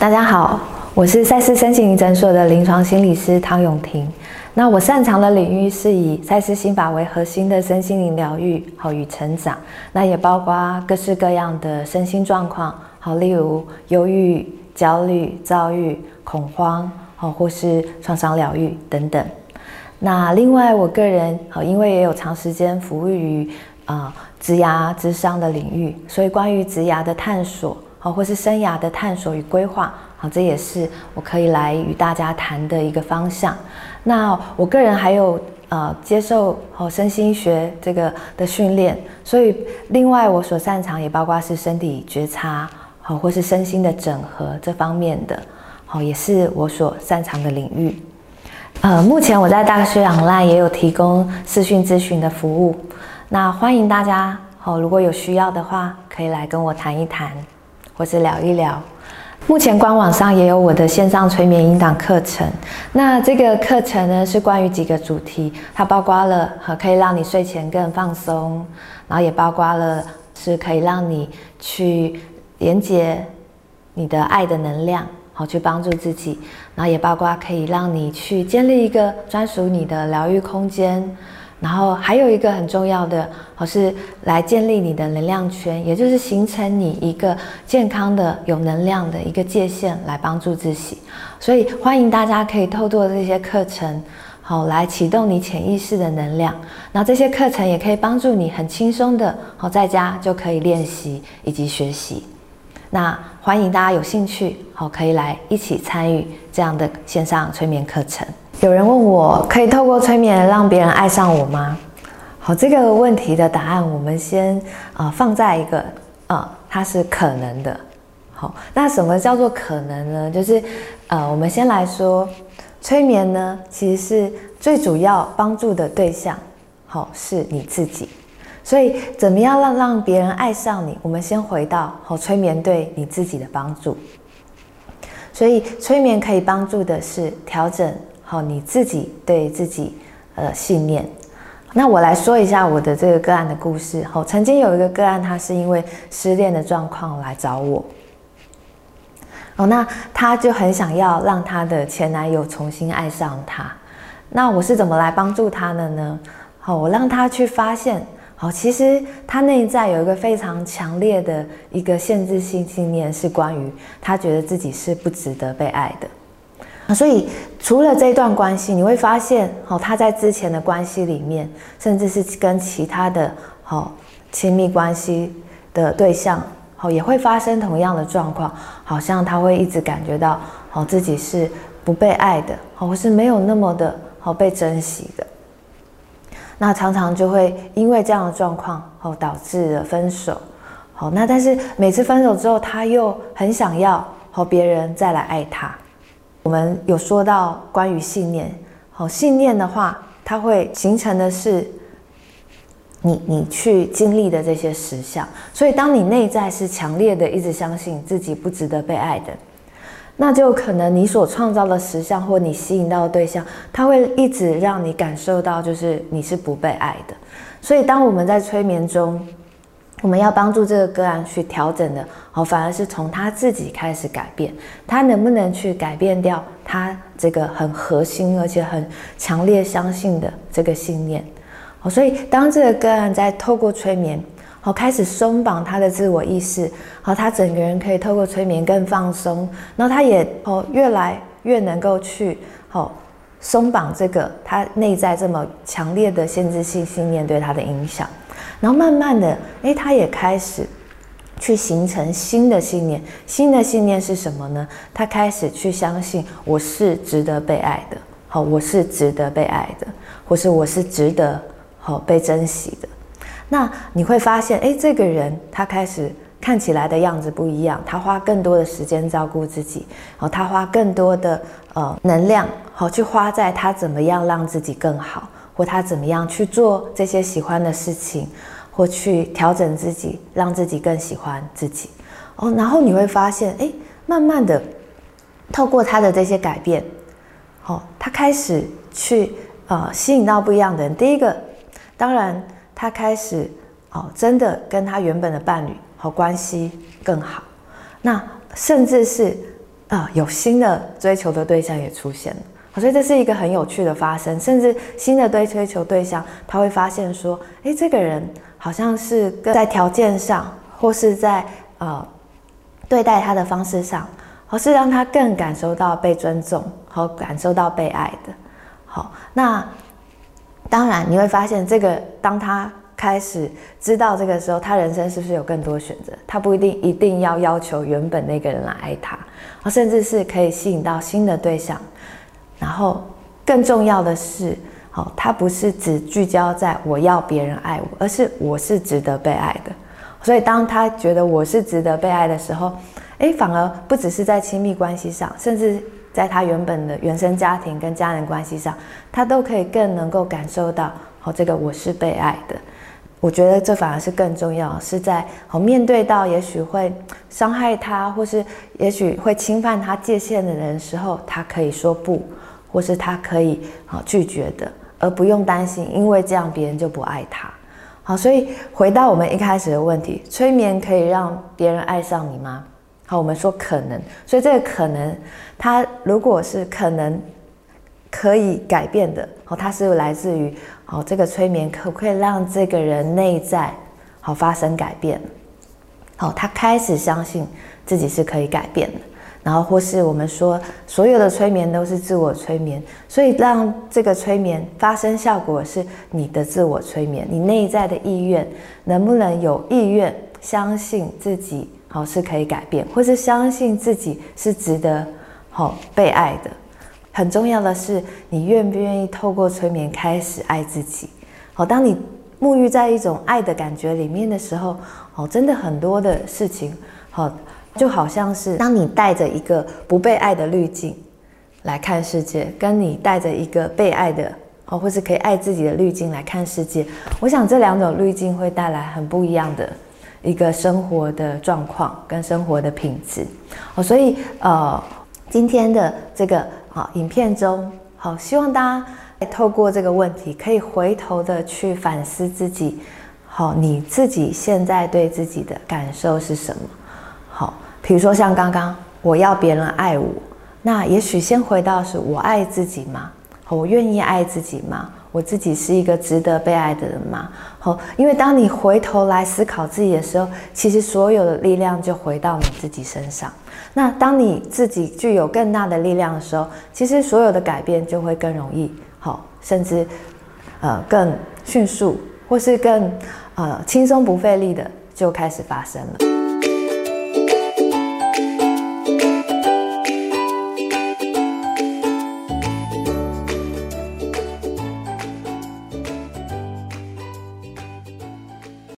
大家好，我是赛斯身心灵诊所的临床心理师汤永婷。那我擅长的领域是以赛斯心法为核心的身心灵疗愈，好与成长。那也包括各式各样的身心状况，好，例如忧郁、焦虑、躁郁、恐慌，好，或是创伤疗愈等等。那另外，我个人好，因为也有长时间服务于啊职涯、之上的领域，所以关于职涯的探索。好，或是生涯的探索与规划，好，这也是我可以来与大家谈的一个方向。那我个人还有呃接受好身心学这个的训练，所以另外我所擅长也包括是身体觉察，好，或是身心的整合这方面的，好，也是我所擅长的领域。呃，目前我在大学养赖也有提供视讯咨询的服务，那欢迎大家，好，如果有需要的话，可以来跟我谈一谈。或者聊一聊，目前官网上也有我的线上催眠引导课程。那这个课程呢是关于几个主题，它包括了和可以让你睡前更放松，然后也包括了是可以让你去连接你的爱的能量，好去帮助自己，然后也包括可以让你去建立一个专属你的疗愈空间。然后还有一个很重要的，好，是来建立你的能量圈，也就是形成你一个健康的、有能量的一个界限，来帮助自己。所以欢迎大家可以透过这些课程，好来启动你潜意识的能量。那这些课程也可以帮助你很轻松的，好在家就可以练习以及学习。那欢迎大家有兴趣，好可以来一起参与这样的线上催眠课程。有人问我，可以透过催眠让别人爱上我吗？好，这个问题的答案，我们先啊放在一个啊，它是可能的。好，那什么叫做可能呢？就是呃，我们先来说，催眠呢，其实是最主要帮助的对象，好，是你自己。所以，怎么样让让别人爱上你？我们先回到好，催眠对你自己的帮助。所以，催眠可以帮助的是调整。好，你自己对自己呃信念。那我来说一下我的这个个案的故事。好，曾经有一个个案，他是因为失恋的状况来找我。哦，那他就很想要让他的前男友重新爱上他。那我是怎么来帮助他的呢？好，我让他去发现，好，其实他内在有一个非常强烈的一个限制性信念，是关于他觉得自己是不值得被爱的。所以，除了这段关系，你会发现，哦，他在之前的关系里面，甚至是跟其他的，好亲密关系的对象，好也会发生同样的状况，好像他会一直感觉到，好自己是不被爱的，好或是没有那么的好被珍惜的。那常常就会因为这样的状况，好导致了分手。好，那但是每次分手之后，他又很想要和别人再来爱他。我们有说到关于信念，好，信念的话，它会形成的是你你去经历的这些实相。所以，当你内在是强烈的，一直相信自己不值得被爱的，那就可能你所创造的实相或你吸引到的对象，它会一直让你感受到就是你是不被爱的。所以，当我们在催眠中，我们要帮助这个个案去调整的，哦，反而是从他自己开始改变，他能不能去改变掉他这个很核心而且很强烈相信的这个信念，哦，所以当这个个案在透过催眠，好，开始松绑他的自我意识，好，他整个人可以透过催眠更放松，然后他也哦越来越能够去哦松绑这个他内在这么强烈的限制性信念对他的影响。然后慢慢的，哎，他也开始去形成新的信念。新的信念是什么呢？他开始去相信我是值得被爱的，好，我是值得被爱的，或是我是值得好被珍惜的。那你会发现，哎，这个人他开始看起来的样子不一样，他花更多的时间照顾自己，然后，他花更多的呃能量，好去花在他怎么样让自己更好。或他怎么样去做这些喜欢的事情，或去调整自己，让自己更喜欢自己哦。然后你会发现，哎，慢慢的透过他的这些改变，哦，他开始去呃吸引到不一样的人。第一个，当然他开始哦，真的跟他原本的伴侣和关系更好。那甚至是啊，有新的追求的对象也出现了。所以这是一个很有趣的发生，甚至新的对追求对象，他会发现说，哎，这个人好像是在条件上，或是在呃对待他的方式上，而是让他更感受到被尊重和感受到被爱的。好，那当然你会发现，这个当他开始知道这个时候，他人生是不是有更多选择？他不一定一定要要求原本那个人来爱他，甚至是可以吸引到新的对象。然后，更重要的是，好，他不是只聚焦在我要别人爱我，而是我是值得被爱的。所以，当他觉得我是值得被爱的时候，诶，反而不只是在亲密关系上，甚至在他原本的原生家庭跟家人关系上，他都可以更能够感受到，好，这个我是被爱的。我觉得这反而是更重要，是在好面对到也许会伤害他，或是也许会侵犯他界限的人时候，他可以说不。或是他可以啊拒绝的，而不用担心，因为这样别人就不爱他。好，所以回到我们一开始的问题，催眠可以让别人爱上你吗？好，我们说可能，所以这个可能，它如果是可能可以改变的，好，它是来自于好这个催眠可不可以让这个人内在好发生改变？好，他开始相信自己是可以改变的。然后，或是我们说，所有的催眠都是自我催眠，所以让这个催眠发生效果是你的自我催眠，你内在的意愿能不能有意愿相信自己好是可以改变，或是相信自己是值得好被爱的。很重要的是，你愿不愿意透过催眠开始爱自己？好，当你沐浴在一种爱的感觉里面的时候，哦，真的很多的事情，好。就好像是当你带着一个不被爱的滤镜来看世界，跟你带着一个被爱的哦，或是可以爱自己的滤镜来看世界，我想这两种滤镜会带来很不一样的一个生活的状况跟生活的品质哦。所以呃，今天的这个啊影片中，好希望大家透过这个问题，可以回头的去反思自己，好你自己现在对自己的感受是什么？好。比如说像刚刚，我要别人爱我，那也许先回到是我爱自己吗？我愿意爱自己吗？我自己是一个值得被爱的人吗？好，因为当你回头来思考自己的时候，其实所有的力量就回到你自己身上。那当你自己具有更大的力量的时候，其实所有的改变就会更容易，好，甚至呃更迅速，或是更呃轻松不费力的就开始发生了。